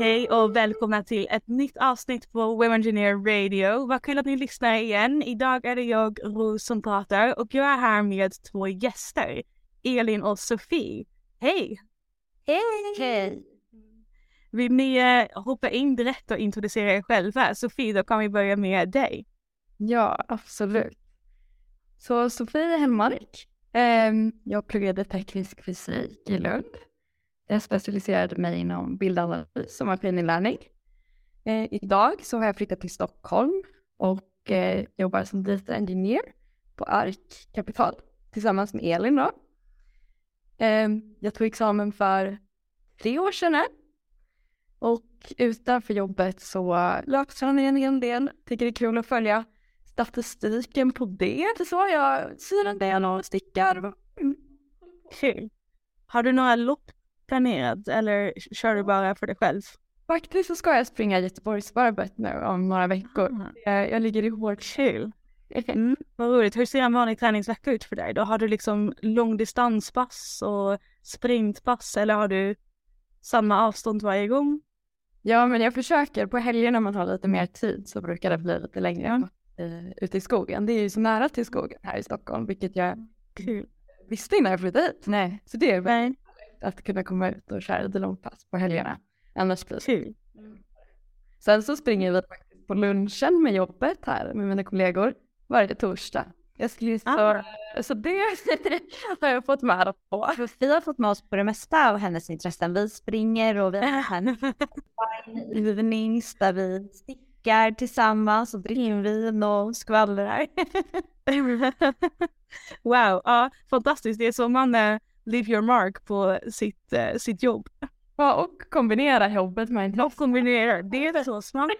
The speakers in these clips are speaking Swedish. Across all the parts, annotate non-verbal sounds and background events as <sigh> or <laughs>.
Hej och välkomna till ett nytt avsnitt på Women Engineer Radio. Vad kul att ni lyssnar igen. Idag är det jag, Ros, som pratar och jag är här med två gäster, Elin och Sofie. Hej! Hej! Hej! Vill ni eh, hoppa in direkt och introducera er själva? Sofie, då kan vi börja med dig. Ja, absolut. Så Sofie Hellmark. Um, jag pluggade teknisk fysik i Lund. Jag specialiserade mig inom bildanalys och maskininlärning. Eh, idag så har jag flyttat till Stockholm och eh, jobbar som data engineer på ARK Kapital tillsammans med Elin då. Eh, jag tog examen för tre år sedan och utanför jobbet så löptränar jag en hel del. Tycker det är kul att följa statistiken på det. Så jag syr en del och stickar. Kul. Har du några lopp planerat eller kör du bara för dig själv? Faktiskt så ska jag springa Göteborgsvarvet nu om några veckor. Jag, jag ligger i hårt kul. Mm, vad roligt. Hur ser en vanlig träningsvecka ut för dig? Då har du liksom långdistanspass och sprintpass eller har du samma avstånd varje gång? Ja, men jag försöker. På helger när man har lite mer tid så brukar det bli lite längre mm. uh, ute i skogen. Det är ju så nära till skogen här i Stockholm, vilket jag Kul. visste innan jag flyttade hit. Nej. Så det är väldigt att kunna komma ut och köra lite långpass på helgerna. Annars blir det Sen så springer vi på lunchen med jobbet här med mina kollegor varje torsdag. Jag skulle så, ah. så det <laughs> har jag fått med på. Vi har fått med oss på det mesta av hennes intressen. Vi springer och vi har evenings där vi stickar tillsammans och dricker vin och skvallrar. <laughs> wow, ja fantastiskt. Det är så man leave your mark på sitt, uh, sitt jobb. Ja, och kombinera jobbet med intresse. Och kombinera, det är så smart.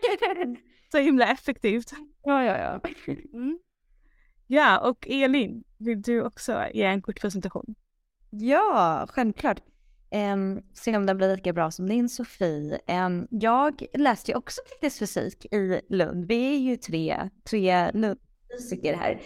<laughs> så himla effektivt. Ja, ja, ja. Mm. Ja, och Elin, vill du också ge en kort presentation? Ja, självklart. Um, se om den blir lika bra som din Sofie. Um, jag läste ju också teknisk fysik i Lund. Vi är ju tre, tre fysiker här.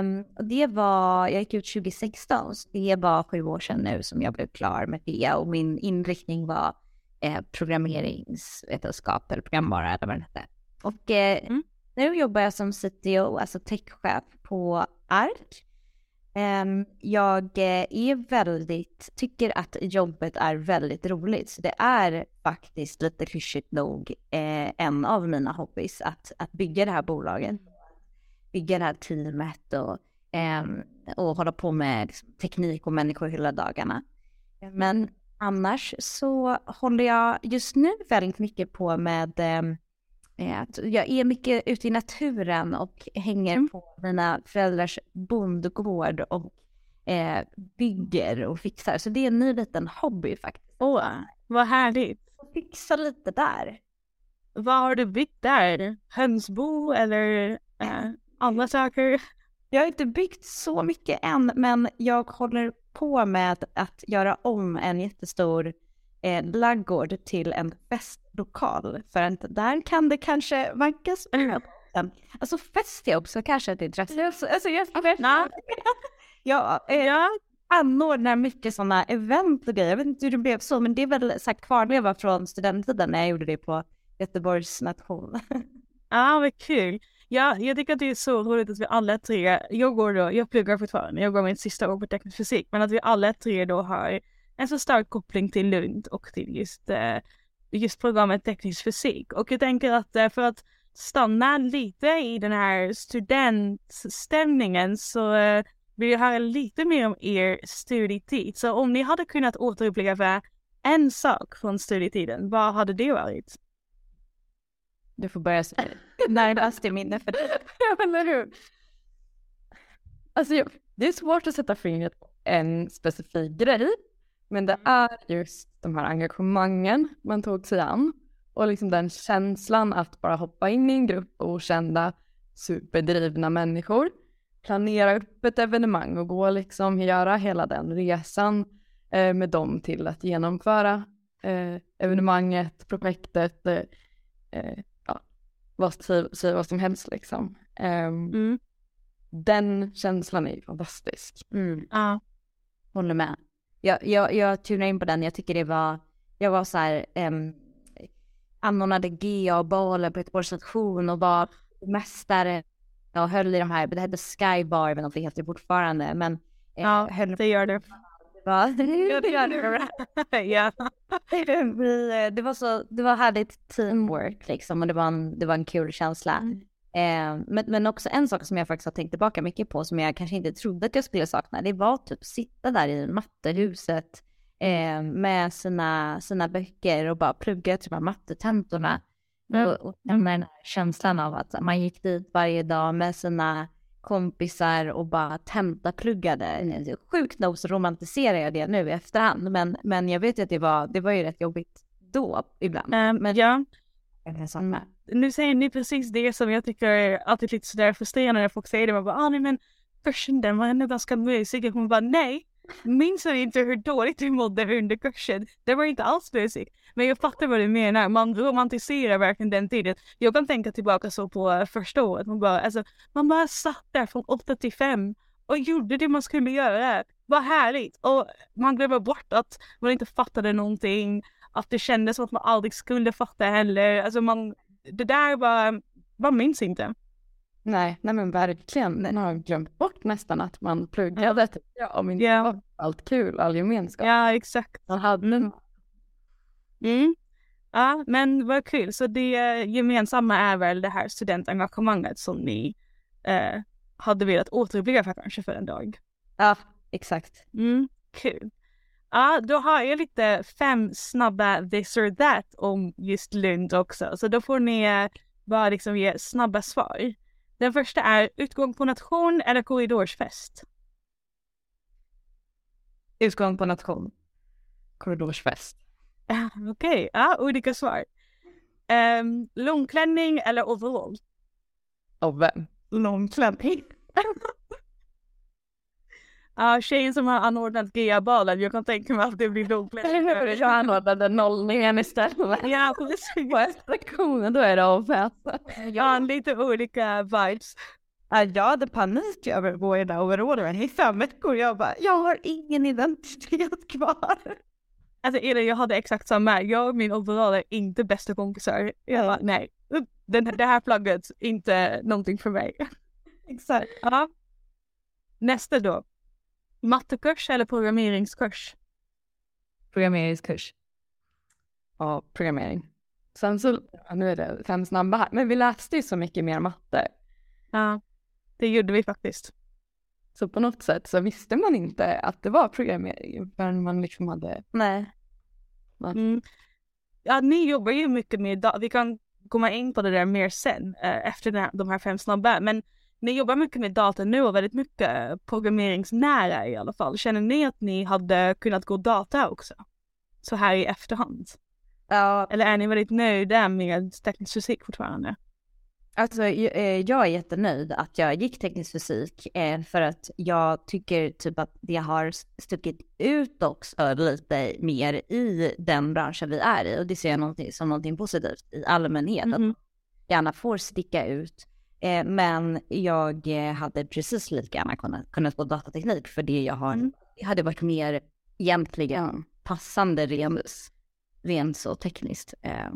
Um, det var, jag gick ut 2016, så det var sju år sedan nu som jag blev klar med det och min inriktning var eh, programmeringsvetenskap eller programvara eller vad det hette. Och eh, mm. nu jobbar jag som CTO, alltså techchef på ARK. Um, jag eh, är väldigt, tycker att jobbet är väldigt roligt. Så det är faktiskt lite klyschigt nog eh, en av mina hobbys att, att bygga det här bolaget bygga det här teamet och, eh, och hålla på med liksom, teknik och människor hela dagarna. Men annars så håller jag just nu väldigt mycket på med ehm, eh, att jag är mycket ute i naturen och hänger mm. på mina föräldrars bondgård och eh, bygger och fixar. Så det är en ny liten hobby faktiskt. Åh, vad härligt. Fixa lite där. Vad har du byggt där? Hönsbo eller? Eh, andra saker. Jag har inte byggt så mycket än, men jag håller på med att göra om en jättestor eh, laggård till en festlokal. För att där kan det kanske vankas <laughs> Alltså fest är också kanske ett intresse. Alltså, alltså jag, ja, <laughs> ja, eh, anordnar mycket sådana event och grejer. Jag vet inte hur det blev så, men det är väl så här kvarleva från studenttiden när jag gjorde det på Göteborgs nation. <laughs> Ja, vad kul. Ja, jag tycker att det är så roligt att vi alla tre, jag går då, jag pluggar fortfarande, jag går mitt sista år på teknisk fysik, men att vi alla tre då har en så stark koppling till Lund och till just, eh, just programmet teknisk fysik. Och jag tänker att eh, för att stanna lite i den här studentstämningen så eh, vill jag höra lite mer om er studietid. Så om ni hade kunnat återuppleva en sak från studietiden, vad hade det varit? Du får börja <laughs> närmast till minne för det. <laughs> Eller hur? Alltså, det är svårt att sätta fingret på en specifik grej, men det mm. är just de här engagemangen man tog sig an och liksom den känslan att bara hoppa in i en grupp okända superdrivna människor, planera upp ett evenemang och gå liksom göra hela den resan eh, med dem till att genomföra eh, evenemanget, projektet, eh, eh vad, säga vad som helst liksom. Um, mm. Den känslan är fantastisk. Mm. Ja, håller med. Jag, jag, jag tunar in på den, jag tycker det var, jag var så här, um, anordnade GA-baler på Göteborgs station och var mästare och höll i de här, det hette Skybar, men det heter det fortfarande, men eh, Ja, höll det gör det. Ja, det gör det. <laughs> ja. Vi, eh, det var så, det var härligt teamwork liksom och det var en, det var en kul känsla. Eh, men, men också en sak som jag faktiskt har tänkt tillbaka mycket på som jag kanske inte trodde att jag skulle sakna. Det var typ sitta där i mattehuset eh, med sina, sina böcker och bara plugga till de här mattetentorna. Mm. Och, och den här känslan av att man gick dit varje dag med sina kompisar och bara tentapluggade. Sjukt nog så romantiserar jag det nu i efterhand. Men, men jag vet att det var, det var ju rätt jobbigt då ibland. Um, Men ja, sakna. nu säger ni precis det som jag tycker är alltid lite sådär frustrerande när folk säger det. Man bara, ah, nej men kursen den var ändå ganska mysig. Och hon bara, nej. Minns du inte hur dåligt du mådde under kursen? Det var inte alls mysigt. Men jag fattar vad du menar. Man romantiserar verkligen den tiden. Jag kan tänka tillbaka så på eh, första året. Man bara, alltså, man bara satt där från 8 till 5 och gjorde det man skulle göra. Vad härligt! Och man glömmer bort att man inte fattade någonting. Att det kändes som att man aldrig skulle fatta heller. Alltså man, det där var, man minns inte. Nej, nej men verkligen. Den har glömt bort nästan att man pluggade. typ. Ja, om inte Ja. var allt kul, all gemenskap. Ja, exakt. Man hade Mm. Ja, men vad kul. Så det gemensamma är väl det här studentengagemanget som ni eh, hade velat återuppleva kanske för en dag. Ja, exakt. Mm, kul. Ja, då har jag lite fem snabba this or that om just Lund också. Så då får ni eh, bara liksom ge snabba svar. Den första är utgång på nation eller korridorsfest? utgång på nation. Korridorsfest. <laughs> Okej, ja, olika svar. Um, långklänning eller overall? Vem? Långklänning. <laughs> Ja, tjejen som har anordnat GA-balen, jag kan tänka mig att det blir långklänning. Jag anordnade nollningen istället. Ja, precis. På lektionen, då är det avfett. Ja, lite olika vibes. Ja, jag hade panik över där overallen i fem veckor. Jag bara, jag har ingen identitet kvar. Alltså Elin, jag hade exakt samma. Jag och min overall är inte bästa kompisar. Jag bara, nej. Den, det här plagget, inte någonting för mig. Exakt. Ja. Nästa då. Mattekurs eller programmeringskurs? Programmeringskurs. Ja, programmering. Sen så, ja, nu är det fem snabba här, men vi läste ju så mycket mer matte. Ja, det gjorde vi faktiskt. Så på något sätt så visste man inte att det var programmering förrän man liksom hade Nej. Mm. Ja, ni jobbar ju mycket med, da- vi kan komma in på det där mer sen eh, efter här, de här fem snabba, men ni jobbar mycket med data nu och väldigt mycket programmeringsnära i alla fall. Känner ni att ni hade kunnat gå data också? Så här i efterhand? Ja, Eller är ni väldigt nöjda med teknisk fysik fortfarande? alltså jag, eh, är jättenöjd att jag gick teknisk fysik eh, för att jag tycker typ att det har stuckit ut också lite mer i den branschen vi är i och det ser jag som någonting positivt i allmänhet. Att Mhm. gärna får sticka ut. Eh, men jag eh, hade precis lika gärna kunnat, kunnat gå datateknik för det jag har, Mm. det hade varit mer egentligen passande rent, rent så tekniskt. Eh,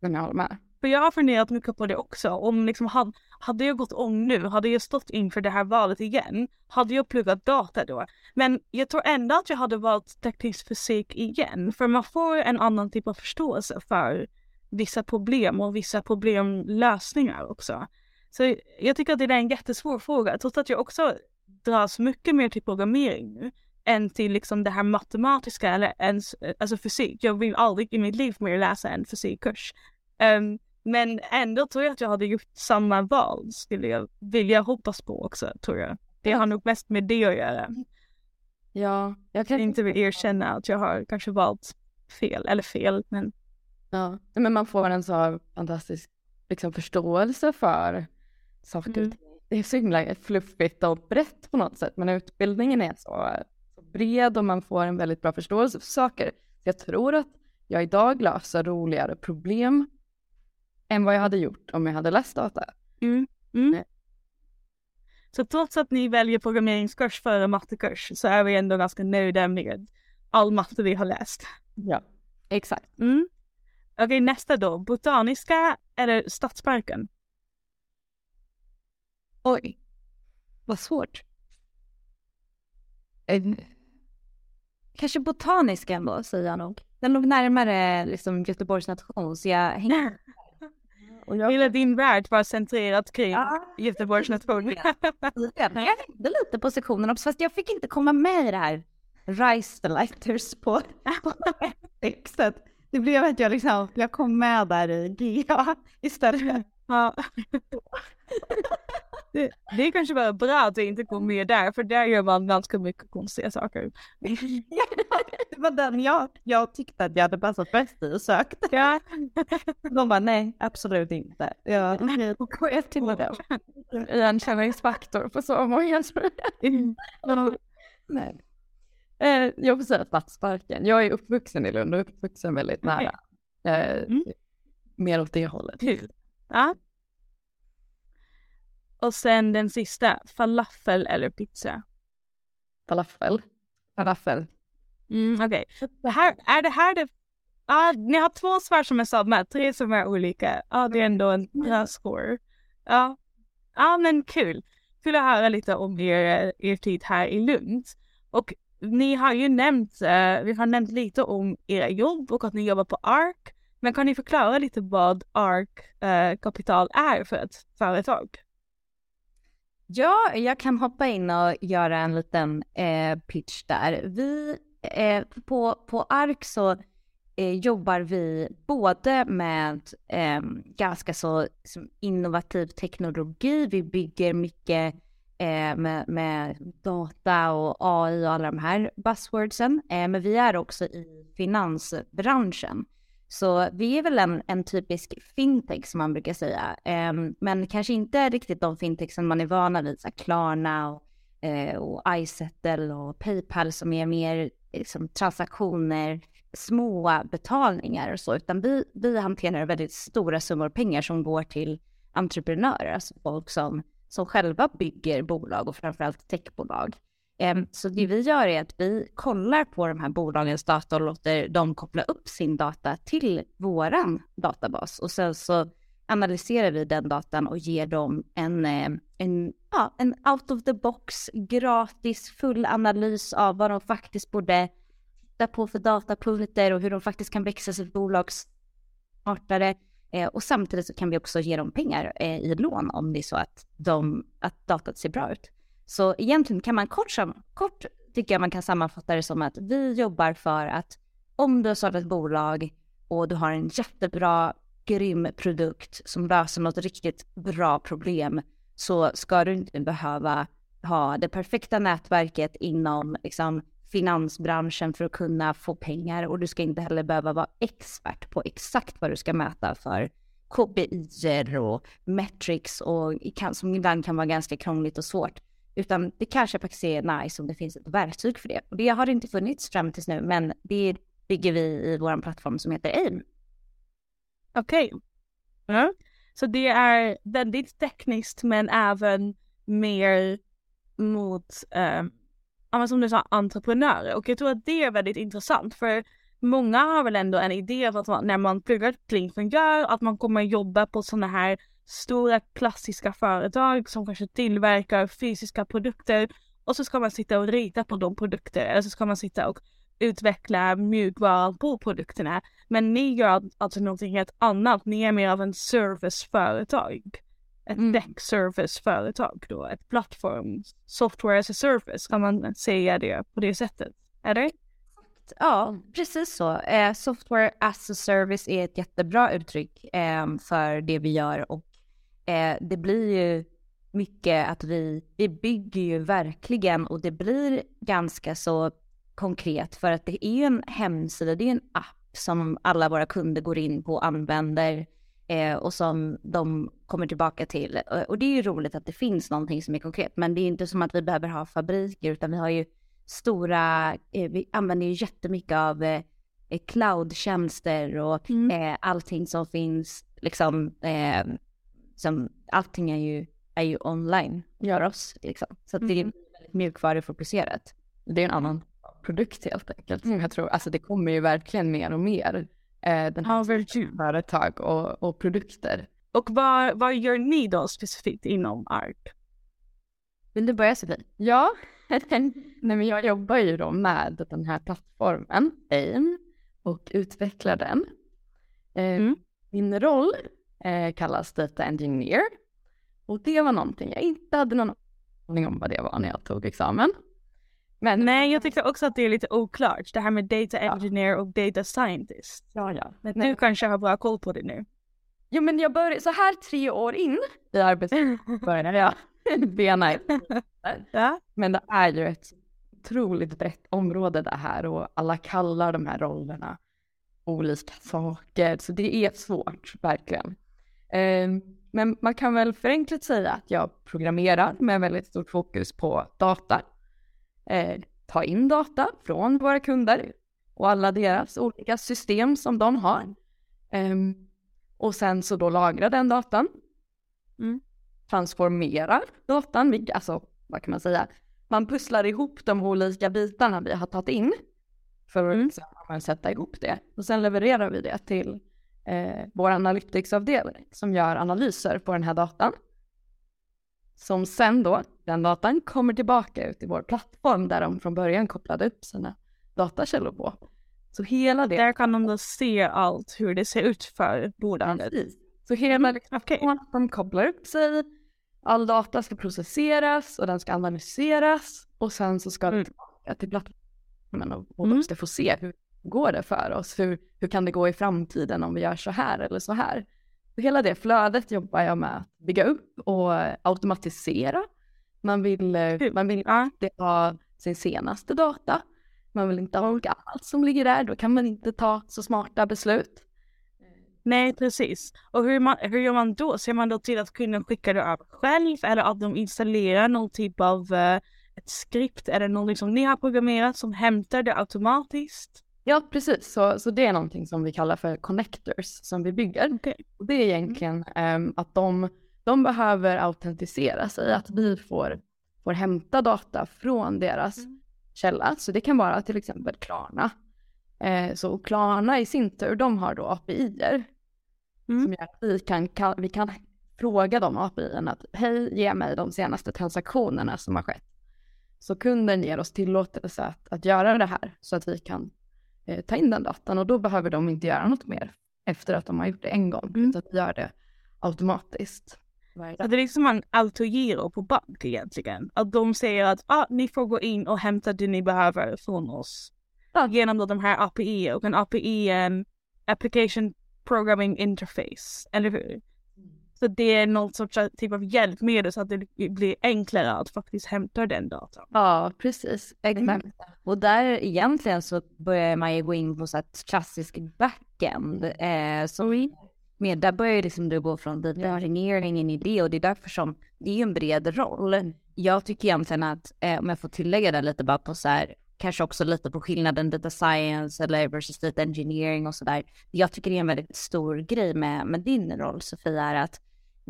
Men jag håller med. För jag har funderat mycket på det också. Om liksom hade, hade jag gått om nu, hade jag stått inför det här valet igen, hade jag pluggat data då? Men jag tror ändå att jag hade valt teknisk fysik igen, för man får en annan typ av förståelse för vissa problem och vissa problemlösningar också. Så jag tycker att det är en jättesvår fråga, trots att jag också dras mycket mer till programmering nu än till liksom det här matematiska eller ens, alltså fysik. Jag vill aldrig i mitt liv mer läsa en fysikkurs. Um, men ändå tror jag att jag hade gjort samma val, skulle jag vilja hoppas på också, tror jag. Det har nog mest med det att göra. Ja, jag kan inte vill erkänna att jag har kanske valt fel, eller fel, men Ja, men man får en så fantastisk liksom, förståelse för saker Mm. Det är så himla fluffigt och brett på något sätt, men utbildningen är så, så bred och man får en väldigt bra förståelse för saker. Jag tror att jag idag löser roligare problem än vad jag hade gjort om jag hade läst data. Mm. Nej. Så trots att ni väljer programmeringskurs före mattekurs så är vi ändå ganska nöjda med all matte vi har läst. Ja, exakt. Mm. Okej, nästa då. Botaniska eller Stadsparken? Oj, vad svårt. Kanske botaniska ändå, säger jag nog. Den låg närmare liksom, Göteborgs nation, så jag hänger... <laughs> Och jag... Hela din värld var centrerat kring Ja, Göteborgs nation. <laughs> jag hängde lite på sektionen också, fast jag fick inte komma med i det här Rice the Lighters på, <laughs> på textet. Det blev att jag liksom, jag kom med där i GA istället. Ja. <laughs> Det, det är kanske bara bra att du inte kom med där, för där gör man ganska mycket konstiga saker. <laughs> det var den jag, jag tyckte att jag hade passat bäst i och sökt. Ja. <laughs> De bara nej, absolut inte. Ja, då går jag till det. Igenkänningsfaktor på så många. Nej. Eh, jag får säga Stadsparken. Jag är uppvuxen i Lund och uppvuxen väldigt nära. Eh, Mm. Mer åt det hållet. Ja. Och sen den sista, falafel eller pizza? Falafel. Falafel. Mm, Okej, det här, är det här det... Ja, ni har två svar som är samma, tre som är olika. Ja, det är ändå en bra score. Ja, ja men kul. Kul att höra lite om er, er tid här i Lund. Och ni har ju nämnt, eh, vi har nämnt lite om era jobb och att ni jobbar på ARK. Men kan ni förklara lite vad ARK eh, Kapital är för ett företag? Ja, jag kan hoppa in och göra en liten eh, pitch där. Vi eh, på, på ARK så eh, jobbar vi både med eh, ganska så som innovativ teknologi. Vi bygger mycket eh, med, med data och AI och alla de här buzzwordsen. Eh, men vi är också i finansbranschen. Så vi är väl en, en typisk fintech som man brukar säga. Eh, men kanske inte riktigt de fintech som man är vana vid, så Klarna och, eh, och iSettle och Paypal som är mer liksom, transaktioner, små betalningar och så, utan vi, vi hanterar väldigt stora summor pengar som går till entreprenörer, alltså folk som, som själva bygger bolag och framförallt techbolag. Ehm, så det vi gör är att vi kollar på de här bolagens data och låter dem koppla upp sin data till våran databas och sen så analyserar vi den datan och ger dem en, ehm, en, ja, en out of the box gratis full analys av vad de faktiskt borde titta på för datapunkter och hur de faktiskt kan växa sitt bolag smartare. Ehm, och samtidigt så kan vi också ge dem pengar eh, i lån om det är så att, de, att datat ser bra ut. Så egentligen kan man kort, kort tycker jag man kan sammanfatta det som att vi jobbar för att om du har startat ett bolag och du har en jättebra, grym produkt som löser något riktigt bra problem så ska du inte behöva ha det perfekta nätverket inom liksom, finansbranschen för att kunna få pengar och du ska inte heller behöva vara expert på exakt vad du ska mäta för KPI och metrics och kan, som ibland kan vara ganska krångligt och svårt. Utan det kanske faktiskt är nice om det finns ett verktyg för det. Och det har inte funnits fram tills nu, men det bygger vi i vår plattform som heter AIM. Okej. Ja. Så det är väldigt tekniskt men även mer mot, eh, som du sa, entreprenörer. Och jag tror att det är väldigt intressant för många har väl ändå en idé av att man, när man pluggar till ingenjör, att man kommer jobba på sådana här stora klassiska företag som kanske tillverkar fysiska produkter och så ska man sitta och rita på de produkter eller så ska man sitta och utveckla mjukvaran på produkterna. Men ni gör alltså någonting helt annat. Ni är mer av en serviceföretag. Ett Mm. tech-serviceföretag då. Ett plattform. Software as a service kan man säga det på det sättet. Är det? Ja, precis så. Eh, software as a service är ett jättebra uttryck eh, för det vi gör och eh, det blir ju mycket att vi, vi bygger ju verkligen och det blir ganska så konkret för att det är en hemsida, det är en app som alla våra kunder går in på och använder eh, och som de kommer tillbaka till. Och, och det är ju roligt att det finns någonting som är konkret, men det är inte som att vi behöver ha fabriker utan vi har ju stora, eh, vi använder ju jättemycket av eh, eh, cloudtjänster och Mm. eh, allting som finns, liksom, eh, som, allting är ju, är ju online för oss. Liksom. Så att det är Mhm. väldigt mjukvarufokuserat. Det är en annan produkt helt enkelt. som Jag tror, alltså det kommer ju verkligen mer och mer eh, den här företag och, och produkter. Och vad, vad gör ni då specifikt inom ART? Vill du börja Sofie? Ja, <laughs> Nej, men jag jobbar ju då med den här plattformen, AIM, och utvecklar den. Eh, Mm. Min roll eh, kallas Data Engineer. Och det var någonting jag inte hade någon aning om vad det var när jag tog examen. Men Nej, jag tycker också att det är lite oklart. Det här med data engineer och data scientist. Ja, ja. Men Nej. du kanske har bra koll på det nu. Jo, men jag började så här tre år in i arbetslivet <laughs> började jag <laughs> bena Ja, Men det är ju ett otroligt brett område det här och alla kallar de här rollerna olika saker. Så det är svårt, verkligen. Ehm, Men man kan väl förenklat säga att jag programmerar med väldigt stort fokus på data. Eh, Ta in data från våra kunder och alla deras olika system som de har. Ehm, Och sen så då lagra den datan. Mm. Transformera datan, alltså vad kan man säga? Man pusslar ihop de olika bitarna vi har tagit in för att Mm. sätta ihop det. Och sen levererar vi det till eh, vår analyticsavdelning som gör analyser på den här datan. Som sen då, den datan kommer tillbaka ut i vår plattform där de från början kopplade upp sina datakällor på. Så hela det, där kan de då se allt hur det ser ut för bolaget. Så hela liksom, Okej. de kopplar upp sig, all data ska processeras och den ska analyseras och sen så ska det Mm. tillbaka till plattformen och, och Mm. de ska få se hur går det för oss, hur, hur kan det gå i framtiden om vi gör så här eller så här. Så hela det flödet jobbar jag med att bygga upp och automatisera. Man vill, eh, man vill alltid ha sin senaste data. Man vill inte ha gammalt som ligger där, då kan man inte ta så smarta beslut. Nej, precis. Och hur, man, hur gör man då? Ser man då till att kunden skickar det över själv eller att de installerar någon typ av eh, ett skript? Det någonting som ni har programmerat som hämtar det automatiskt? Ja, precis. Så, så det är någonting som vi kallar för connectors som vi bygger. Okej. Och det är egentligen ehm, att de, de behöver autentisera sig, att vi får, får hämta data från deras Mm. källa. Så det kan vara till exempel Klarna. Eh, så Klarna i sin tur, de har då API-er Mm. som gör att vi kan, kan, vi kan fråga de API-erna att hej, ge mig de senaste transaktionerna som har skett. Så kunden ger oss tillåtelse att, att göra det här så att vi kan eh, ta in den datan och då behöver de inte göra något mer efter att de har gjort det en gång, Mm. utan vi gör det automatiskt. Så det är liksom en autogiro på bank egentligen. Att de säger att ah, ni får gå in och hämta det ni behöver från oss. Ja. Genom då de här API och en API är en application programming interface. Eller hur? Så det är någon sorts typ av hjälpmedel så att det blir enklare att faktiskt hämta den datan. Ja, precis. Exakt. Och där egentligen så börjar man ju gå in på så att klassisk backend. Eh, så med, där börjar liksom du gå från data engineering in i det och det är därför som det är en bred roll. Jag tycker egentligen att, eh, om jag får tillägga det lite bara på så här, kanske också lite på skillnaden data science eller versus data engineering och sådär. Jag tycker det är en väldigt stor grej med, med din roll Sofia är att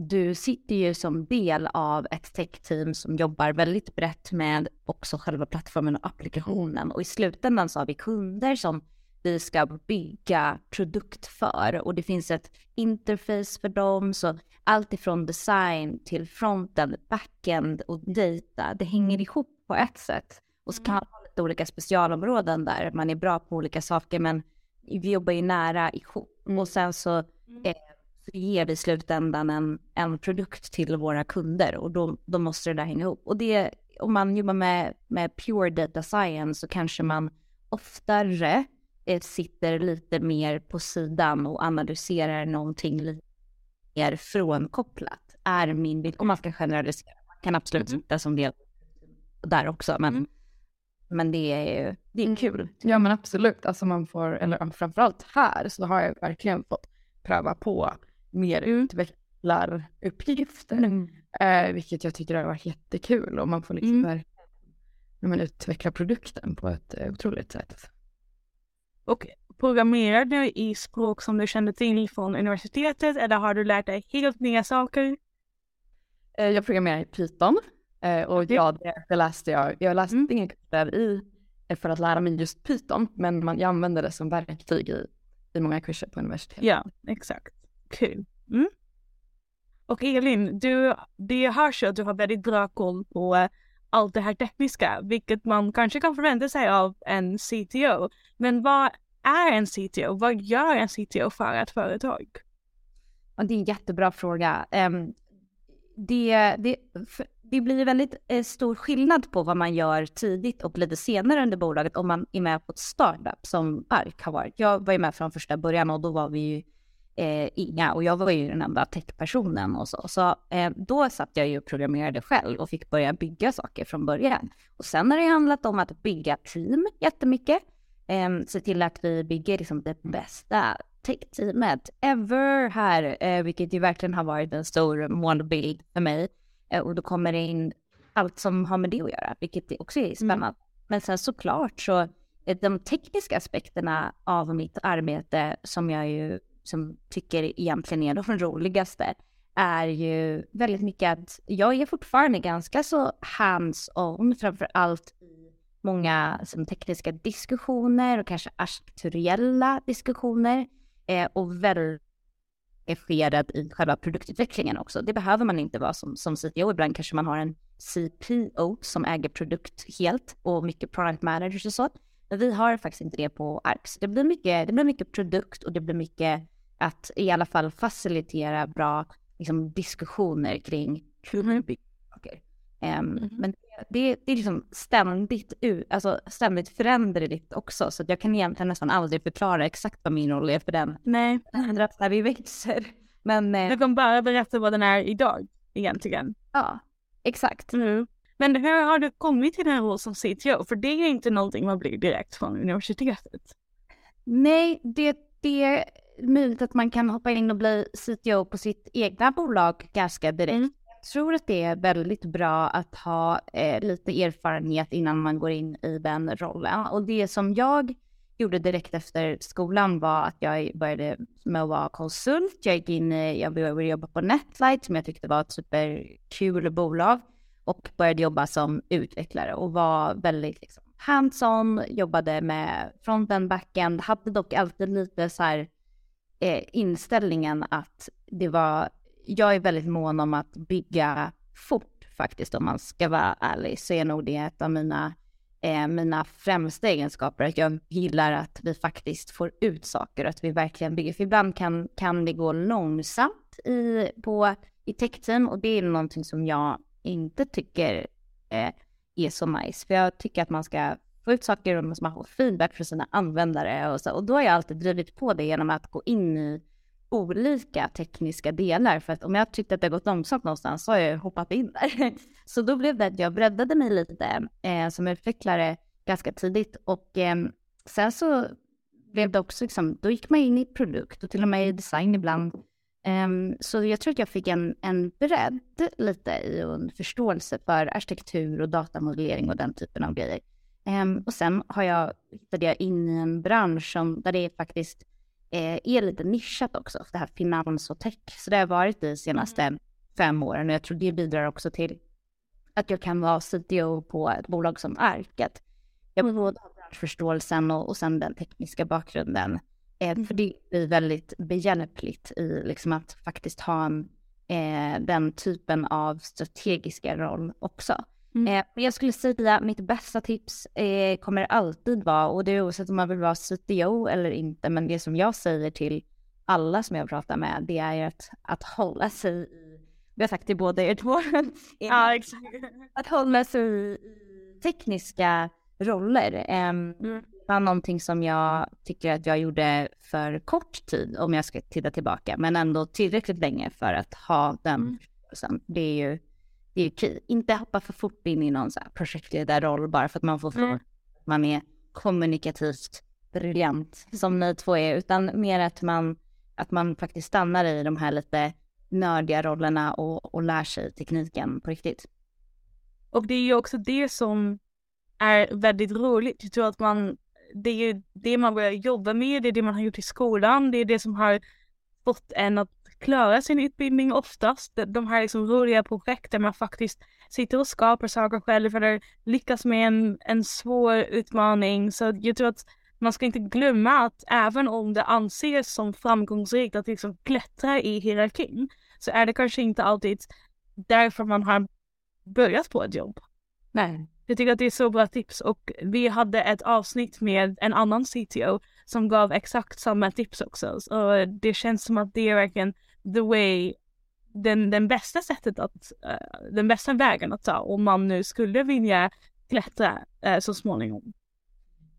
du sitter ju som del av ett tech-team som jobbar väldigt brett med också själva plattformen och applikationen. Och i slutändan så har vi kunder som vi ska bygga produkt för och det finns ett interface för dem. Så allt ifrån design till frontend, backend och data, det hänger ihop på ett sätt. Och så kan man ha lite olika specialområden där man är bra på olika saker men vi jobbar ju nära ihop. Och sen så eh, så ger vi i slutändan en, en produkt till våra kunder och då, då måste det där hänga ihop. Och det, om man jobbar med, med pure data science så kanske man oftare eh, sitter lite mer på sidan och analyserar någonting lite mer frånkopplat. Är min bild, om man ska generalisera. Man kan absolut Mm. sitta som del där också, men, Mm. men det är ju det är kul. Ja men absolut, alltså man får, eller framförallt här så har jag verkligen fått pröva på mer utvecklaruppgifter. Eh, vilket jag tycker har varit jättekul och man får liksom Mm. ja, men utveckla produkten på ett eh, otroligt sätt. Och programmerar du i språk som du kände till från universitetet eller har du lärt dig helt nya saker? Eh, jag programmerar i Python eh, och ja, det, läste jag. Jag läste Mm. inga kurser i eh, för att lära mig just Python, men man, jag använder det som verktyg i, många kurser på universitetet. Ja, exakt. Kul. Mm. Och Elin, du, det hörs ju att du har väldigt bra koll på eh, allt det här tekniska, vilket man kanske kan förvänta sig av en CTO. Men vad är en CTO? Vad gör en CTO för ett företag? Ja, det är en jättebra fråga. Um, det, det, det blir väldigt eh, stor skillnad på vad man gör tidigt och lite senare under bolaget om man är med på ett startup som ARK har varit. Jag var ju med från första början och då var vi ju eh, inga och jag var ju den enda techpersonen och så. Så eh, då satt jag ju och programmerade själv och fick börja bygga saker från början. Och sen har det handlat om att bygga team jättemycket. Eh, se till att vi bygger liksom det bästa tech-teamet ever här, eh, vilket ju verkligen har varit en stor målbild för mig. Eh, och då kommer det in allt som har med det att göra, vilket också är mm. spännande. Mm. Men sen såklart så de tekniska aspekterna av mitt arbete som jag ju som tycker egentligen är de roligaste är ju väldigt mycket att jag är fortfarande ganska så hands-on, framför allt i många som tekniska diskussioner och kanske arkitekturella diskussioner eh, och väldigt engagerad i själva produktutvecklingen också. Det behöver man inte vara som, som CTO. Ibland kanske man har en CPO som äger produkt helt och mycket product managers och så. Men vi har faktiskt inte det på ARX. Det blir mycket, det blir mycket produkt och det blir mycket att i alla fall facilitera bra liksom, diskussioner kring hur man bygger saker. Um, mm. Men det, det är liksom ständigt, alltså ständigt föränderligt också, så jag kan egentligen nästan aldrig förklara exakt vad min roll är för den. Nej. Ändras när vi växer. Men... Eh, du kan bara berätta vad den är idag, egentligen. Ja, exakt. Mm. Men hur har du kommit till den roll som CTO? För det är inte någonting man blir direkt från universitetet. Nej, det, det möjligt att man kan hoppa in och bli CTO på sitt egna bolag ganska direkt. Mm tror att det är väldigt bra att ha eh, lite erfarenhet innan man går in i den rollen. Och det som jag gjorde direkt efter skolan var att jag började med att vara konsult. Jag gick in, jag började jobba på Netlight som jag tyckte var ett superkul bolag och började jobba som utvecklare och var väldigt liksom, hands-on, jobbade med fronten, backend, hade dock alltid lite så här eh, inställningen att det var jag är väldigt mån om att bygga fort faktiskt, om man ska vara ärlig, så är nog det ett av mina, eh, mina främsta egenskaper, att jag gillar att vi faktiskt får ut saker, att vi verkligen bygger, för ibland kan, kan det gå långsamt i, på, i techteam och det är någonting som jag inte tycker eh, är så nice, för jag tycker att man ska få ut saker och man måste få feedback från sina användare och så, och då har jag alltid drivit på det genom att gå in i olika tekniska delar. För att om jag tyckte att det gått långsamt någonstans så har jag hoppat in där. <laughs> Så då blev det att jag breddade mig lite eh, som utvecklare ganska tidigt och eh, sen så blev det också liksom, då gick man in i produkt och till och med i design ibland. Um, så jag tror att jag fick en, en bredd lite i en förståelse för arkitektur och datamodellering och den typen av grejer. Um, och sen har jag, hittade jag in i en bransch som, där det är faktiskt eh, är lite nischat också, det här finans och tech. Så det har varit de senaste mm. fem åren och jag tror det bidrar också till att jag kan vara CTO på ett bolag som Arket. Jag har både branschförståelsen och, och sen den tekniska bakgrunden. Eh, mm. För det blir väldigt behjälpligt i liksom att faktiskt ha en, eh, den typen av strategiska roll också. Mm. Eh, jag skulle säga att mitt bästa tips eh, kommer alltid vara, och det är oavsett om man vill vara CTO eller inte, men det som jag säger till alla som jag pratar med, det är att, att hålla sig i, vi har sagt till båda er två, <laughs> ja, exakt. att hålla sig i tekniska roller. Eh, mm. Det var någonting som jag tycker att jag gjorde för kort tid, om jag ska titta tillbaka, men ändå tillräckligt länge för att ha den mm. Det är ju det är okej. Inte hoppa för fort in i någon så här projektledarroll bara för att man får mm. att man är kommunikativt briljant som ni två är, utan mer att man, att man faktiskt stannar i de här lite nördiga rollerna och, och lär sig tekniken på riktigt. Och det är ju också det som är väldigt roligt. Jag tror att man, det är ju det man börjar jobba med, det är det man har gjort i skolan, det är det som har fått en att klara sin utbildning oftast. De här liksom roliga projekt där man faktiskt sitter och skapar saker själv eller lyckas med en, en svår utmaning. Så jag tror att man ska inte glömma att även om det anses som framgångsrikt att liksom klättra i hierarkin så är det kanske inte alltid därför man har börjat på ett jobb. Nej. Jag tycker att det är så bra tips och vi hade ett avsnitt med en annan CTO som gav exakt samma tips också. Så det känns som att det är verkligen the way, den, den bästa sättet att, uh, den bästa vägen att ta om man nu skulle vilja klättra uh, så småningom.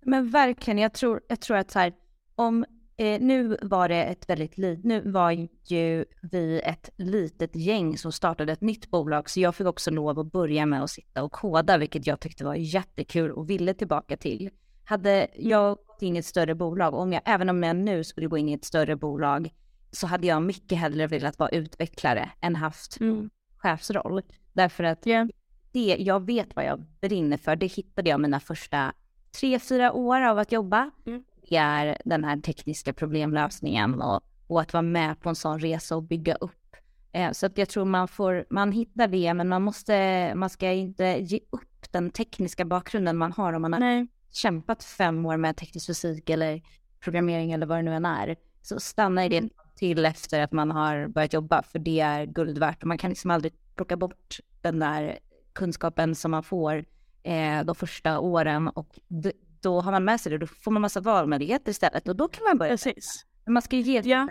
Men verkligen, jag tror, jag tror att så här, om eh, nu var det ett väldigt litet, nu var ju vi ett litet gäng som startade ett nytt bolag, så jag fick också lov att börja med att sitta och koda, vilket jag tyckte var jättekul och ville tillbaka till. Hade jag gått in i ett större bolag, om jag, även om jag nu skulle gå in i ett större bolag, så hade jag mycket hellre velat vara utvecklare än haft Mm. chefsroll. Därför att Yeah. det, jag vet vad jag brinner för. Det hittade jag mina första tre, fyra år av att jobba. Mm. Det är den här tekniska problemlösningen och, och att vara med på en sån resa och bygga upp. Eh, så att jag tror man får, man hittar det, men man måste, man ska inte ge upp den tekniska bakgrunden man har om man har Nej. kämpat fem år med teknisk fysik eller programmering eller vad det nu än är. Så stanna i det Mm. Till efter att man har börjat jobba, för det är guld värt. Man kan liksom aldrig plocka bort den där kunskapen som man får eh, de första åren och d- då har man med sig det, då får man massa valmöjligheter istället och då kan man börja. Precis. Men man ska ju ge Ja.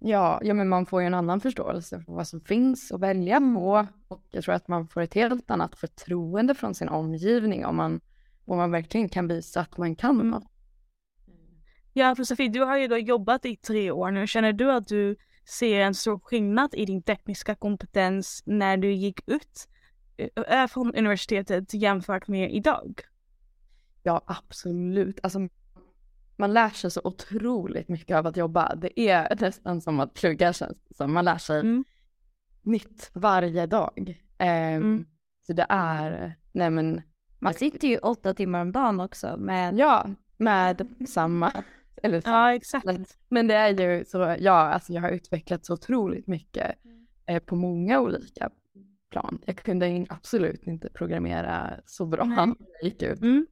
Ja, ja, men man får ju en annan förståelse för vad som finns att välja på. Och jag tror att man får ett helt annat förtroende från sin omgivning om man, om man verkligen kan visa att man kan något. Ja, för Sofie, du har ju då jobbat i tre år nu. Känner du att du ser en stor skillnad i din tekniska kompetens när du gick ut eh, från universitetet jämfört med idag? Ja, absolut. Alltså, man lär sig så otroligt mycket av att jobba. Det är <laughs> nästan som att plugga känns som. Man lär sig Mm. nytt varje dag. Ehm, Mm. Så det är, nej men, Man sitter ju åtta timmar om dagen också med ja, med samma, eller Ja, exakt. Men det är ju så, ja, alltså jag har utvecklats så otroligt mycket eh, på många olika plan. Jag kunde absolut inte programmera så bra Nej. när jag gick ut Mm.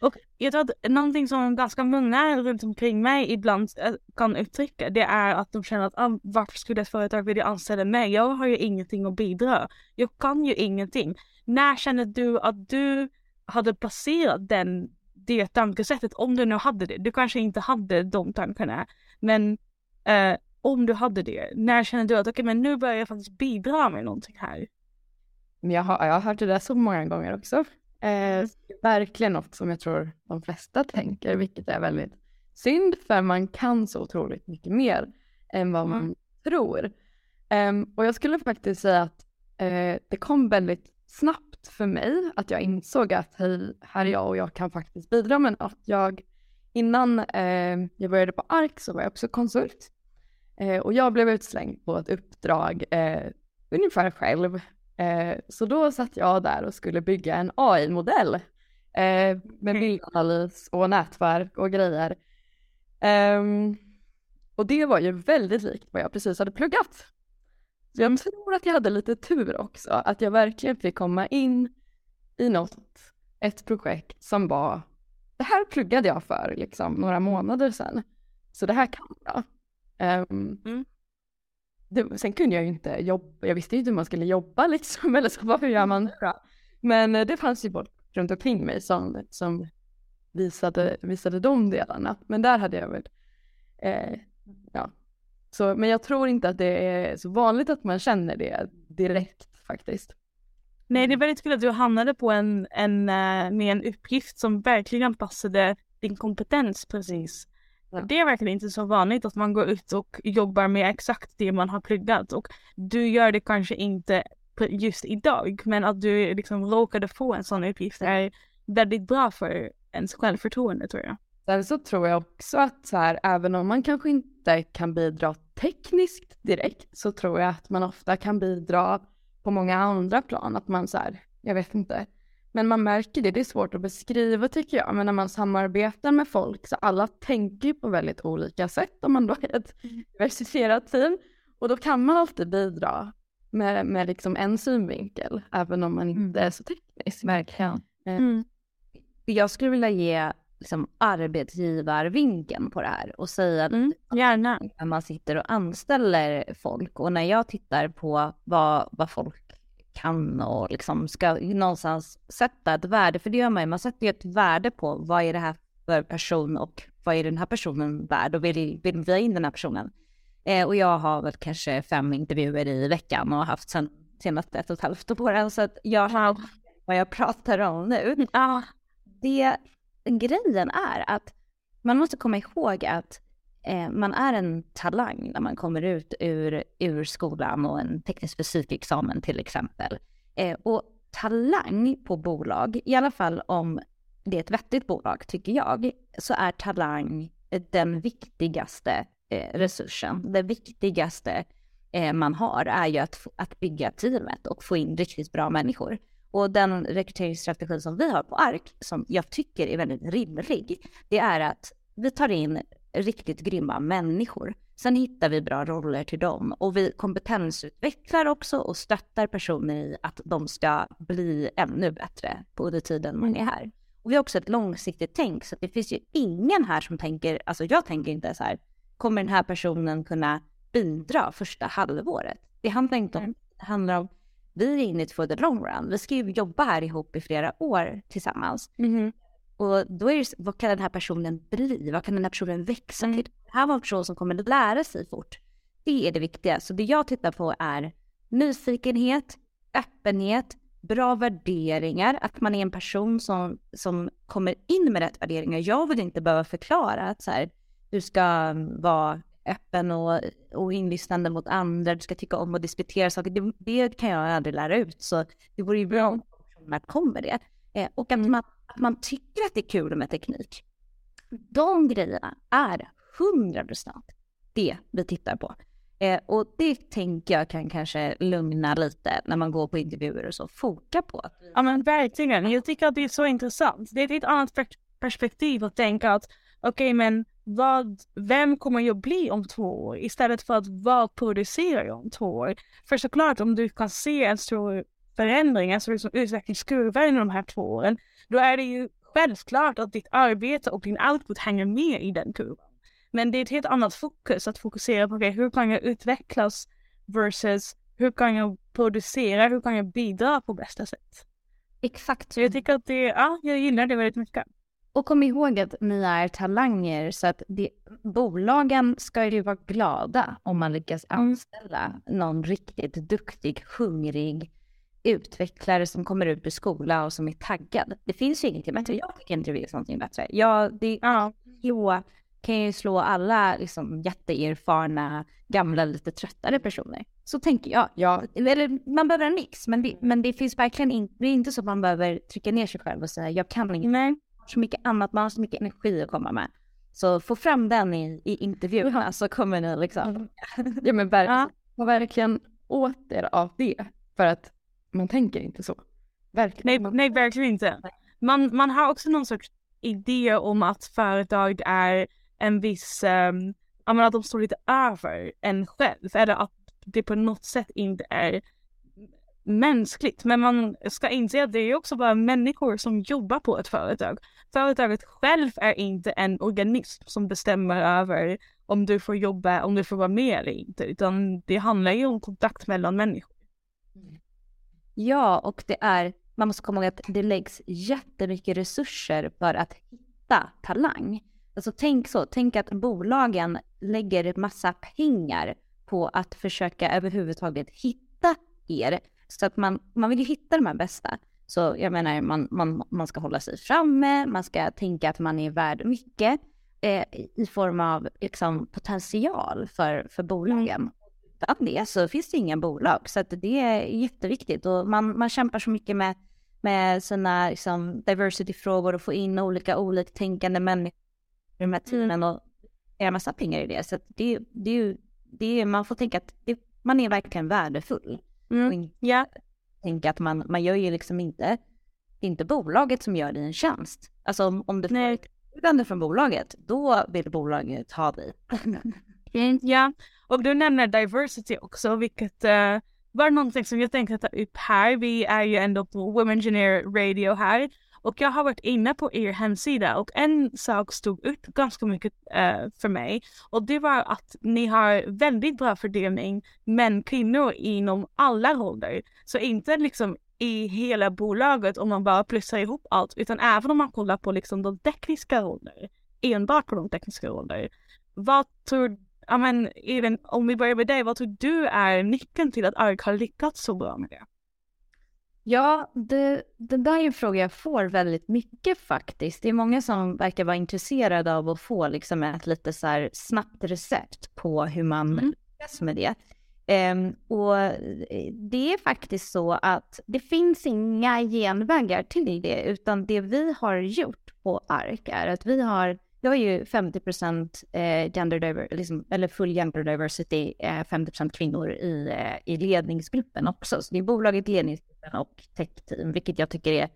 Och jag tror att någonting som ganska många runt omkring mig ibland eh, kan uttrycka det är att de känner att ah, varför skulle ett företag vilja anställa mig? Jag har ju ingenting att bidra. Jag kan ju ingenting. När känner du att du hade placerat den, det tankesättet om du nu hade det? Du kanske inte hade de tankarna men eh, om du hade det, när känner du att okej men nu börjar jag faktiskt bidra med någonting här? Men jag har, jag har hört det där så många gånger också. Eh, verkligen något som jag tror de flesta tänker, vilket är väldigt synd, för man kan så otroligt mycket mer än vad man tror. Ehm, och jag skulle faktiskt säga att eh, det kom väldigt snabbt för mig att jag insåg att hej, här är jag och jag kan faktiskt bidra, men att jag innan eh, jag började på ARK så var jag också konsult. Eh, och jag blev utslängd på ett uppdrag eh, ungefär själv Eh, så då satt jag där och skulle bygga en AI-modell eh, med bildanalys och nätverk och grejer. Ehm, och det var ju väldigt likt vad jag precis hade pluggat. Så jag tror att jag hade lite tur också, att jag verkligen fick komma in i något, ett projekt som var, det här pluggade jag för liksom några månader sedan, så det här kan jag. Ehm, Mm. det, sen kunde jag ju inte jobba, jag visste ju inte hur man skulle jobba <laughs> liksom, eller så, hur gör man det? Men eh, det fanns ju folk runt omkring mig som, som visade, visade de delarna. Men där hade jag väl, eh. Så, men jag tror inte att det är så vanligt att man känner det direkt faktiskt. Nej, det är väldigt kul att du hamnade på en, en, eh, med en uppgift som verkligen passade din kompetens precis. Ja. Det är verkligen inte så vanligt att man går ut och jobbar med exakt det man har pluggat och du gör det kanske inte just idag men att du liksom råkade få en sån uppgift är väldigt bra för ens självförtroende tror jag. Sen så tror jag också att så här, även om man kanske inte kan bidra tekniskt direkt så tror jag att man ofta kan bidra på många andra plan. Att man så här, jag vet inte. Men man märker det, det är svårt att beskriva tycker jag. Men när man samarbetar med folk så alla tänker ju på väldigt olika sätt om man då är ett diversifierat team. Och då kan man alltid bidra med, med liksom en synvinkel, även om man inte är så teknisk. Verkligen. Mm. Jag skulle vilja ge liksom, arbetsgivarvinkeln på det här och säga Mm, gärna. när man sitter och anställer folk och när jag tittar på vad, vad folk kan och liksom ska någonstans sätta ett värde, för det gör man ju, man sätter ju ett värde på vad är det här för person och vad är den här personen värd och vill, vill vi ha in den här personen? Eh, och jag har väl kanske fem intervjuer i veckan och har haft sen senaste ett och ett halvt åren så att jag har vad jag pratar om nu. Ja, Det grejen är att man måste komma ihåg att eh, man är en talang när man kommer ut ur, ur skolan och en teknisk fysikexamen till exempel. Eh, och talang på bolag, i alla fall om det är ett vettigt bolag tycker jag, så är talang den viktigaste eh, resursen. Det viktigaste eh, man har är ju att, att bygga teamet och få in riktigt bra människor. Och den rekryteringsstrategi som vi har på ARK, som jag tycker är väldigt rimlig, det är att vi tar in riktigt grymma människor. Sen hittar vi bra roller till dem och vi kompetensutvecklar också och stöttar personer i att de ska bli ännu bättre på under tiden man är här. Och vi har också ett långsiktigt tänk så att det finns ju ingen här som tänker, alltså jag tänker inte så här, kommer den här personen kunna bidra första halvåret? Det handlar inte om, det handlar om, vi är in it for the long run. Vi ska ju jobba här ihop i flera år tillsammans. mhm. Och då är det, vad kan den här personen bli? Vad kan den här personen växa till? Det här var en person som kommer att lära sig fort. Det är det viktiga. Så det jag tittar på är nyfikenhet, öppenhet, bra värderingar, att man är en person som, som kommer in med rätt värderingar. Jag vill inte behöva förklara att så här, du ska mm, vara öppen och, och inlyssnande mot andra, du ska tycka om att disputera saker. Det, det kan jag aldrig lära ut, så det vore ju bra om personerna kommer det. Eh, och att, man, att man tycker att det är kul med teknik. De grejerna är 100% det vi tittar på. Eh, och det tänker jag kan kanske lugna lite när man går på intervjuer och så. Foka på Ja men verkligen. Jag tycker att det är så intressant. Det är ett annat per- perspektiv att tänka att okej men vad, vem kommer jag bli om två år istället för att vad producerar jag om två år? För såklart om du kan se en stor förändring, en stor liksom utvecklingskurva inom de här två åren, då är det ju självklart att ditt arbete och din output hänger med i den kurvan. Men det är ett helt annat fokus att fokusera på okay, hur kan jag utvecklas versus hur kan jag producera, hur kan jag bidra på bästa sätt. exakt Så jag tycker att det, ja, jag gillar det väldigt mycket. Och kom ihåg att ni är talanger så att det, bolagen ska ju vara glada om man lyckas Mm. anställa någon riktigt duktig, hungrig utvecklare som kommer ut ur skola och som är taggad. Det finns ju ingenting bättre. Jag tycker inte det finns någonting bättre. Jag, det, Ja, jo, kan ju slå alla liksom, jätteerfarna, gamla, lite tröttare personer. Så tänker jag. Ja, Eller man behöver en mix, men det, men det finns verkligen inte, det är inte så att man behöver trycka ner sig själv och säga jag kan inget nej. Så mycket annat, man har så mycket energi att komma med. Så få fram den i, i intervjuerna så kommer ni liksom. ja <laughs> men verkligen. Ja. Verkligen åt er av det. För att man tänker inte så. Verkligen. Nej, nej, verkligen inte. Man, man har också någon sorts idé om att företag är en viss, um, att de står lite över en själv. Eller att det på något sätt inte är mänskligt. Men man ska inse att det är också bara människor som jobbar på ett företag. Företaget själv är inte en organism som bestämmer över om du får jobba, om du får vara med eller inte. Utan det handlar ju om kontakt mellan människor. Ja, och det är, man måste komma ihåg att det läggs jättemycket resurser för att hitta talang. Alltså tänk så, tänk att bolagen lägger massa pengar på att försöka överhuvudtaget hitta er. Så att man, man vill ju hitta de här bästa. Så jag menar, man, man, man ska hålla sig framme, man ska tänka att man är värd mycket eh, i form av liksom, potential för, för bolagen. Utan det så finns det inga bolag. Så att det är jätteviktigt och man, man kämpar så mycket med, med sina liksom, diversity-frågor och få in olika oliktänkande människor i de här teamen och göra massa pengar i det. Så att det, det det man får tänka att det, man är verkligen värdefull. Inte Ja, tänka att man, man gör ju liksom inte, det är inte bolaget som gör dig en tjänst. Alltså om, om du får erbjudande från bolaget, då vill bolaget ha dig. <laughs> Mm, ja, och du nämner diversity också, vilket uh, var någonting som jag tänkte ta upp här. Vi är ju ändå på Women Engineer Radio här och jag har varit inne på er hemsida och en sak stod ut ganska mycket uh, för mig och det var att ni har väldigt bra fördelning män kvinnor inom alla roller. Så inte liksom i hela bolaget om man bara plussar ihop allt utan även om man kollar på liksom de tekniska roller, enbart på de tekniska roller. Vad tror ja men om vi börjar med dig, vad tror du är nyckeln till att ARK har lyckats så bra med det? Ja, det, det där är en fråga jag får väldigt mycket faktiskt. Det är många som verkar vara intresserade av att få liksom ett lite så snabbt recept på hur man mm. lyckas med det. Um, och det är faktiskt så att det finns inga genvägar till det, utan det vi har gjort på ARK är att vi har jag är ju 50 eh, gender liksom, eller full gender diversity, eh, 50 kvinnor i, eh, i ledningsgruppen också. Så det är bolaget, ledningsgruppen och tech-team, vilket jag tycker är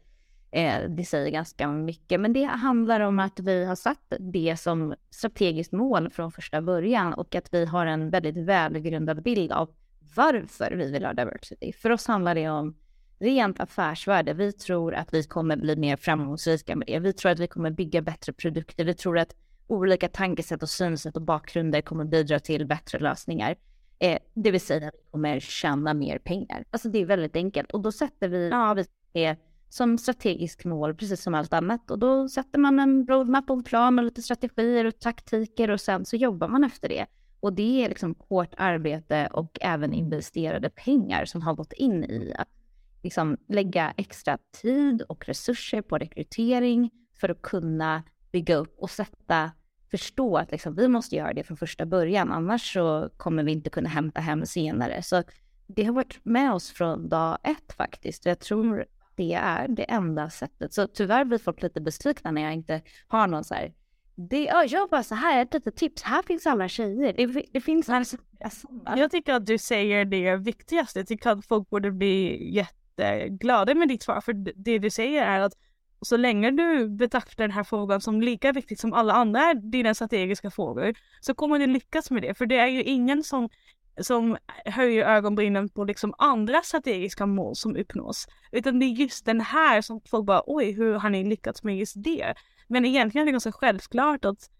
eh, det säger ganska mycket, men det handlar om att vi har satt det som strategiskt mål från första början och att vi har en väldigt välgrundad bild av varför vi vill ha diversity. För oss handlar det om rent affärsvärde. Vi tror att vi kommer bli mer framgångsrika med det. Vi tror att vi kommer bygga bättre produkter. Vi tror att olika tankesätt och synsätt och bakgrunder kommer bidra till bättre lösningar. Eh, det vill säga att vi kommer tjäna mer pengar. Alltså det är väldigt enkelt och då sätter vi ja. det som strategiskt mål, precis som allt annat. Och då sätter man en roadmap och en plan med lite strategier och taktiker och sen så jobbar man efter det. Och det är liksom hårt arbete och även investerade pengar som har gått in i att liksom lägga extra tid och resurser på rekrytering för att kunna bygga upp och sätta, förstå att liksom, vi måste göra det från första början, annars så kommer vi inte kunna hämta hem senare. Så det har varit med oss från dag ett faktiskt. Jag tror det är det enda sättet. Så tyvärr blir folk lite besvikna när jag inte har någon så här det, ja, jag bara så här, ett litet tips, här finns alla tjejer. Det, det finns tjejer. Jag tycker att du säger det viktigaste. Jag tycker att folk borde bli jätteglada med ditt svar. För det du säger är att så länge du betraktar den här frågan som lika viktig som alla andra dina strategiska frågor så kommer du lyckas med det. För det är ju ingen som som höjer ögonbrynen på liksom andra strategiska mål som uppnås. Utan det är just den här som folk bara oj, hur har ni lyckats med just det? Men egentligen är det ganska självklart att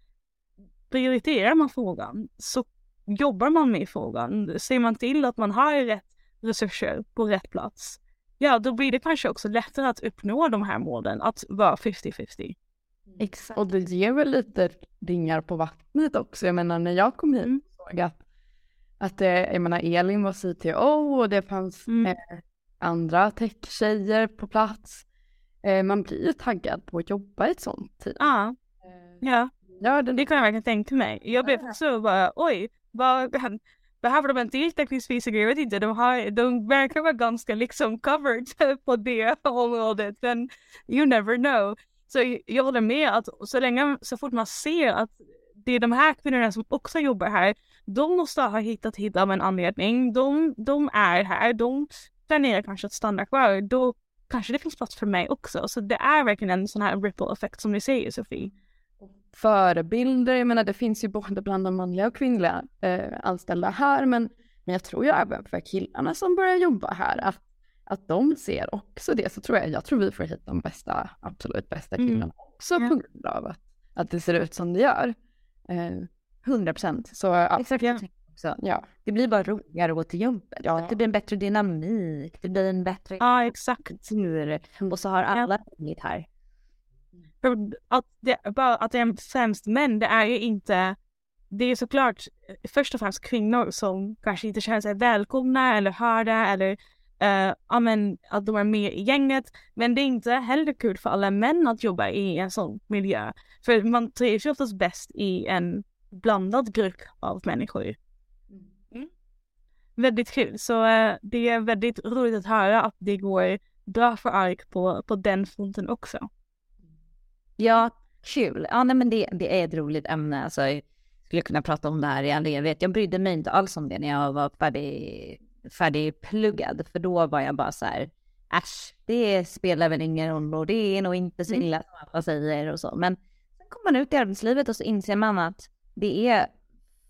prioriterar man frågan så jobbar man med frågan. Ser man till att man har rätt resurser på rätt plats, ja då blir det kanske också lättare att uppnå de här målen, att vara 50-50. Exakt. Och det ger väl lite ringar på vattnet också. Jag menar när jag kom hit mm. såg att att det, jag menar Elin var CTO och det fanns mm. eh, andra tech-tjejer på plats. Eh, man blir ju taggad på att jobba i ett sånt team. Ja, eh, ja. ja det, det kan jag verkligen tänka mig. Jag blev så bara oj, vad, behöver de en till teknisk fysiker? Jag vet inte, de, har, de verkar vara ganska liksom covered <laughs> på det området men you never know. Så jag håller med att så länge, så fort man ser att det är de här kvinnorna som också jobbar här de måste ha hittat hit av en anledning. De, de är här, de planerar kanske att stanna kvar. Då kanske det finns plats för mig också. Så det är verkligen en sån här ripple effekt som ni säger Sofie. Förebilder, jag menar det finns ju både bland de manliga och kvinnliga eh, anställda här men, men jag tror ju även för killarna som börjar jobba här att, att de ser också det så tror jag, jag tror vi får hit de bästa, absolut bästa mm. killarna mm. också ja. på grund av att, att det ser ut som det gör. Eh, 100 procent. Så ja. Exakt. Ja. Också. ja. Det blir bara roligare att gå till jobbet. Ja. Det blir en bättre dynamik, det blir en bättre ja, exakt. tur. Och så har alla roligt här. Att det, bara att det är främst män, det är ju inte det är såklart först och främst kvinnor som kanske inte känner sig välkomna eller hörda eller uh, amen, att de är med i gänget. Men det är inte heller kul för alla män att jobba i en sån miljö. För man trivs ju oftast bäst i en blandad grupp av människor. Mm. Väldigt kul, så eh, det är väldigt roligt att höra att det går bra för ARK på, på den fronten också. Ja, kul. Ja, nej, men det, det är ett roligt ämne. Alltså, jag skulle kunna prata om det här i all evighet. Jag brydde mig inte alls om det när jag var färdig, färdigpluggad, för då var jag bara så här, äsch, det spelar väl ingen roll och det är nog inte så mm. illa som alla säger och så. Men sen kommer man ut i arbetslivet och så inser man att det är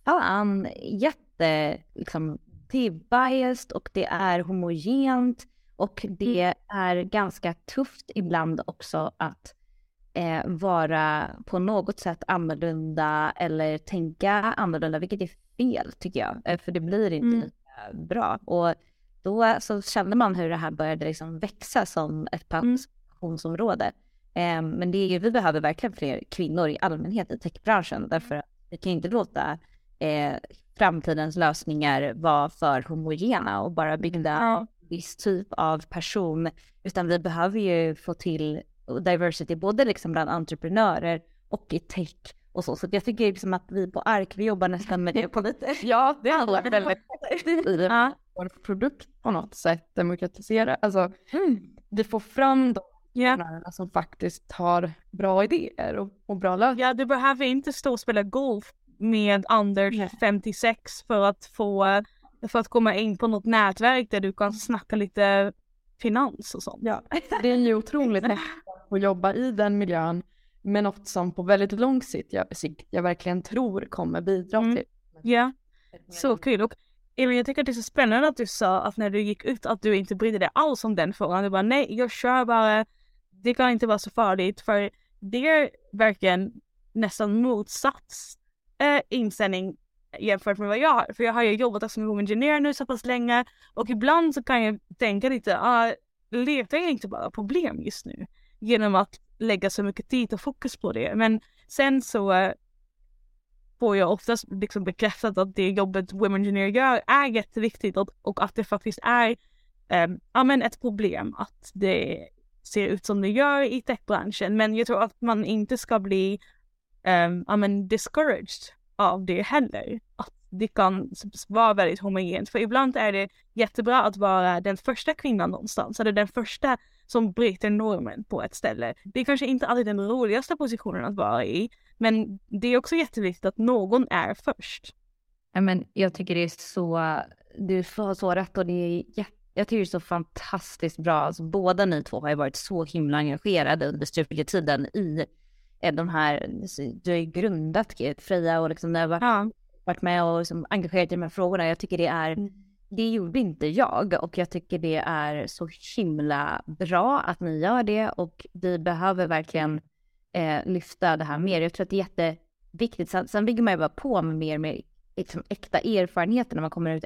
fan jätte, liksom, det är biased och det är homogent Och det är ganska tufft ibland också att eh, vara på något sätt annorlunda eller tänka annorlunda, vilket är fel tycker jag. Eh, för det blir inte Mm. lika bra. Och då så kände man hur det här började liksom växa som ett Mm. passationsområde. Eh, men det är ju, vi behöver verkligen fler kvinnor i allmänhet i techbranschen därför att vi kan inte låta eh, framtidens lösningar vara för homogena och bara byggda Ja. viss typ av person, utan vi behöver ju få till diversity både liksom bland entreprenörer och i tech och så. Så jag tycker liksom att vi på ARK, vi jobbar nästan med det på lite. <laughs> Ja, det handlar väldigt <laughs> i det. Ja. Vår produkt på något sätt demokratisera. Alltså, vi får fram de entreprenörerna som faktiskt har bra idéer och, och bra lösningar. ja, du behöver inte stå och spela golf med Anders Nej. 56 för att få för att komma in på något nätverk där du kan snacka lite finans och sånt. Ja, det är ju otroligt <laughs> att jobba i den miljön med något som på väldigt lång sikt jag, sikt jag verkligen tror kommer bidra Mm. till. Ja, så kul. Och Elin, jag tycker att det är så spännande att du sa att när du gick ut att du inte brydde dig alls om den frågan. Du bara nej, jag kör bara. Det kan inte vara så farligt för det är verkligen nästan motsats eh, inställning jämfört med vad jag har. För jag har ju jobbat som ingenjör nu så pass länge och ibland så kan jag tänka lite, ah, letar jag inte bara problem just nu genom att lägga så mycket tid och fokus på det. Men sen så eh, får jag oftast liksom bekräftat att det jobbet Women Engineer gör är jätteviktigt och, och att det faktiskt är um, ja, men ett problem att det ser ut som det gör i techbranschen. Men jag tror att man inte ska bli um, ja, men discouraged av det heller. Att det kan vara väldigt homogent. För ibland är det jättebra att vara den första kvinnan någonstans. Eller den första som bryter normen på ett ställe. Det är kanske inte alltid den roligaste positionen att vara i. Men det är också jätteviktigt att någon är först. Ja, men jag tycker det är så, du har så rätt och det är jätte, jag tycker det är så fantastiskt bra. Alltså, båda ni två har ju varit så himla engagerade under studietiden i de här, du har ju grundat Freja och liksom när jag varit, Ja. varit med och liksom engagerat i de här frågorna. Jag tycker det är, det gjorde inte jag och jag tycker det är så himla bra att ni gör det och vi behöver verkligen eh, lyfta det här mer. Jag tror att det är jätteviktigt. Sen, sen bygger man ju bara på med mer med liksom, äkta erfarenheter när man kommer ut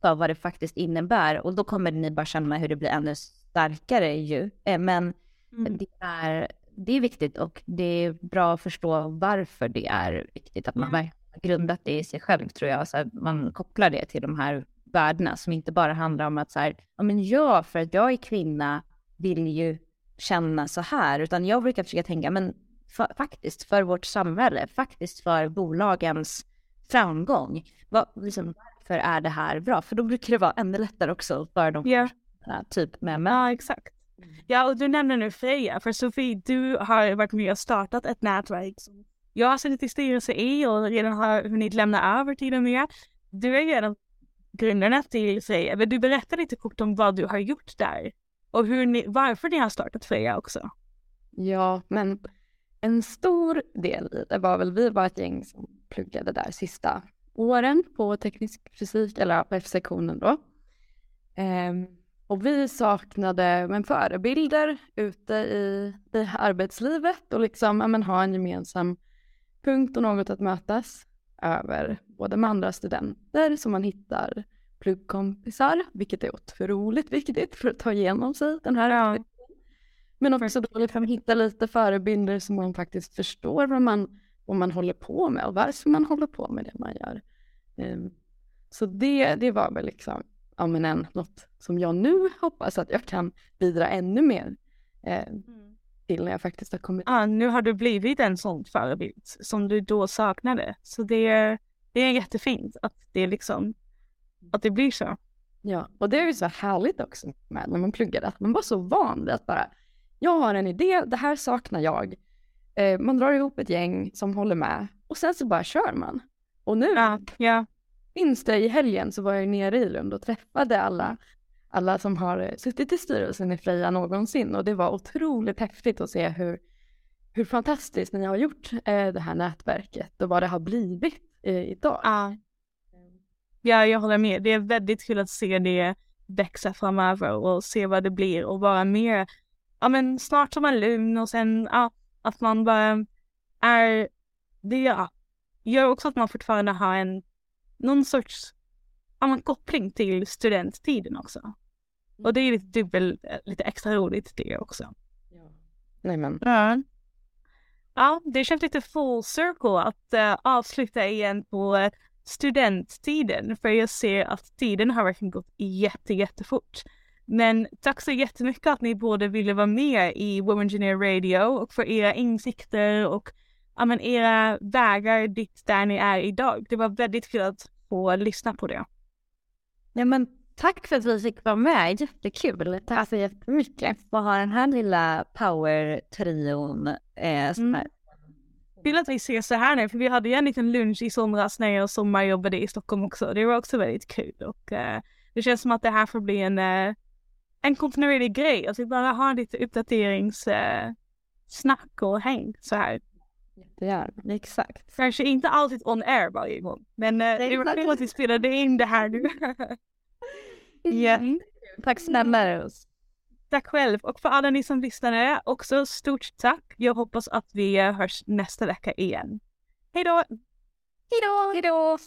av vad det faktiskt innebär och då kommer ni bara känna hur det blir ännu starkare ju. Eh, men Mm. det, är, det är viktigt och det är bra att förstå varför det är viktigt att man har grundat det i sig själv tror jag. Så att man kopplar det till de här värdena som inte bara handlar om att så här, ja men jag för att jag är kvinna vill ju känna så här, utan jag brukar försöka tänka, men fa- faktiskt för vårt samhälle, faktiskt för bolagens framgång, vad, liksom, varför är det här bra? För då brukar det vara ännu lättare också för de kvinnorna, typ med män. Ja, exakt. Ja, och du nämner nu Freja. För Sofie, du har varit med och startat ett nätverk som jag har suttit i styrelse i och redan har hunnit lämna över till och med. Du är ju en av grundarna till Freja. Vill du berätta lite kort om vad du har gjort där? Och hur ni, varför ni har startat Freja också? Ja, men en stor del i det var väl, vi var ett gäng som pluggade där sista åren på teknisk fysik, eller på F-sektionen då. Ehm, och vi saknade men förebilder ute i, i arbetslivet och liksom men, ha en gemensam punkt och något att mötas över, både med andra studenter som man hittar pluggkompisar, vilket är otroligt viktigt för att ta igenom sig den här Ja. men också då liksom hitta lite förebilder så man faktiskt förstår vad man, vad man håller på med och varför man håller på med det man gör. Ehm, så det, det var väl liksom, ja men en, något som jag nu hoppas att jag kan bidra ännu mer eh, till när jag faktiskt har kommit Ja, nu har du blivit en sån förebild som du då saknade. Så det är, det är jättefint att det liksom, att det blir så. Ja, och det är ju så härligt också med när man pluggar att man var så van vid att bara, jag har en idé, det här saknar jag. Eh, man drar ihop ett gäng som håller med och sen så bara kör man. Och nu Ja, ja. Minns det i helgen så var jag nere i Lund och träffade alla, alla som har eh, suttit i styrelsen i Freja någonsin och det var otroligt häftigt att se hur, hur fantastiskt ni har gjort eh, det här nätverket och vad det har blivit eh, idag. Ja. Ja, jag håller med. Det är väldigt kul att se det växa framöver och se vad det blir och vara mer, ja men snart som man lugn och sen ja, att man bara är, det ja, gör också att man fortfarande har en, någon sorts, ja men koppling till studenttiden också. Och det är lite dubbel, lite extra roligt det också. Nej men. Ja. Ja, det känns lite full circle att uh, avsluta igen på uh, studenttiden för jag ser att tiden har verkligen gått jätte, jättefort. Men tack så jättemycket att ni båda ville vara med i Women Engineer Radio och för era insikter och ja, men, era vägar dit där ni är idag. Det var väldigt kul att få lyssna på det. Ja men tack för att vi fick vara med, jättekul. Tack så jättemycket att ha den här lilla power-trion. Eh, som Mm. Kul att vi ses så här nu för vi hade ju en liten lunch i somras när jag sommarjobbade i Stockholm också. Det var också väldigt kul och eh, det känns som att det här får bli en, eh, en kontinuerlig grej. Att vi bara har lite uppdaterings eh, och häng så här. Jättegärna, exakt. Kanske inte alltid on air varje gång men eh, det var kul att vi spelade in det här nu. <laughs> Ja. Tack snälla Rose. Tack själv och för alla ni som lyssnade också stort tack. Jag hoppas att vi eh, hörs nästa vecka igen. Hej då! Hejdå! Hejdå!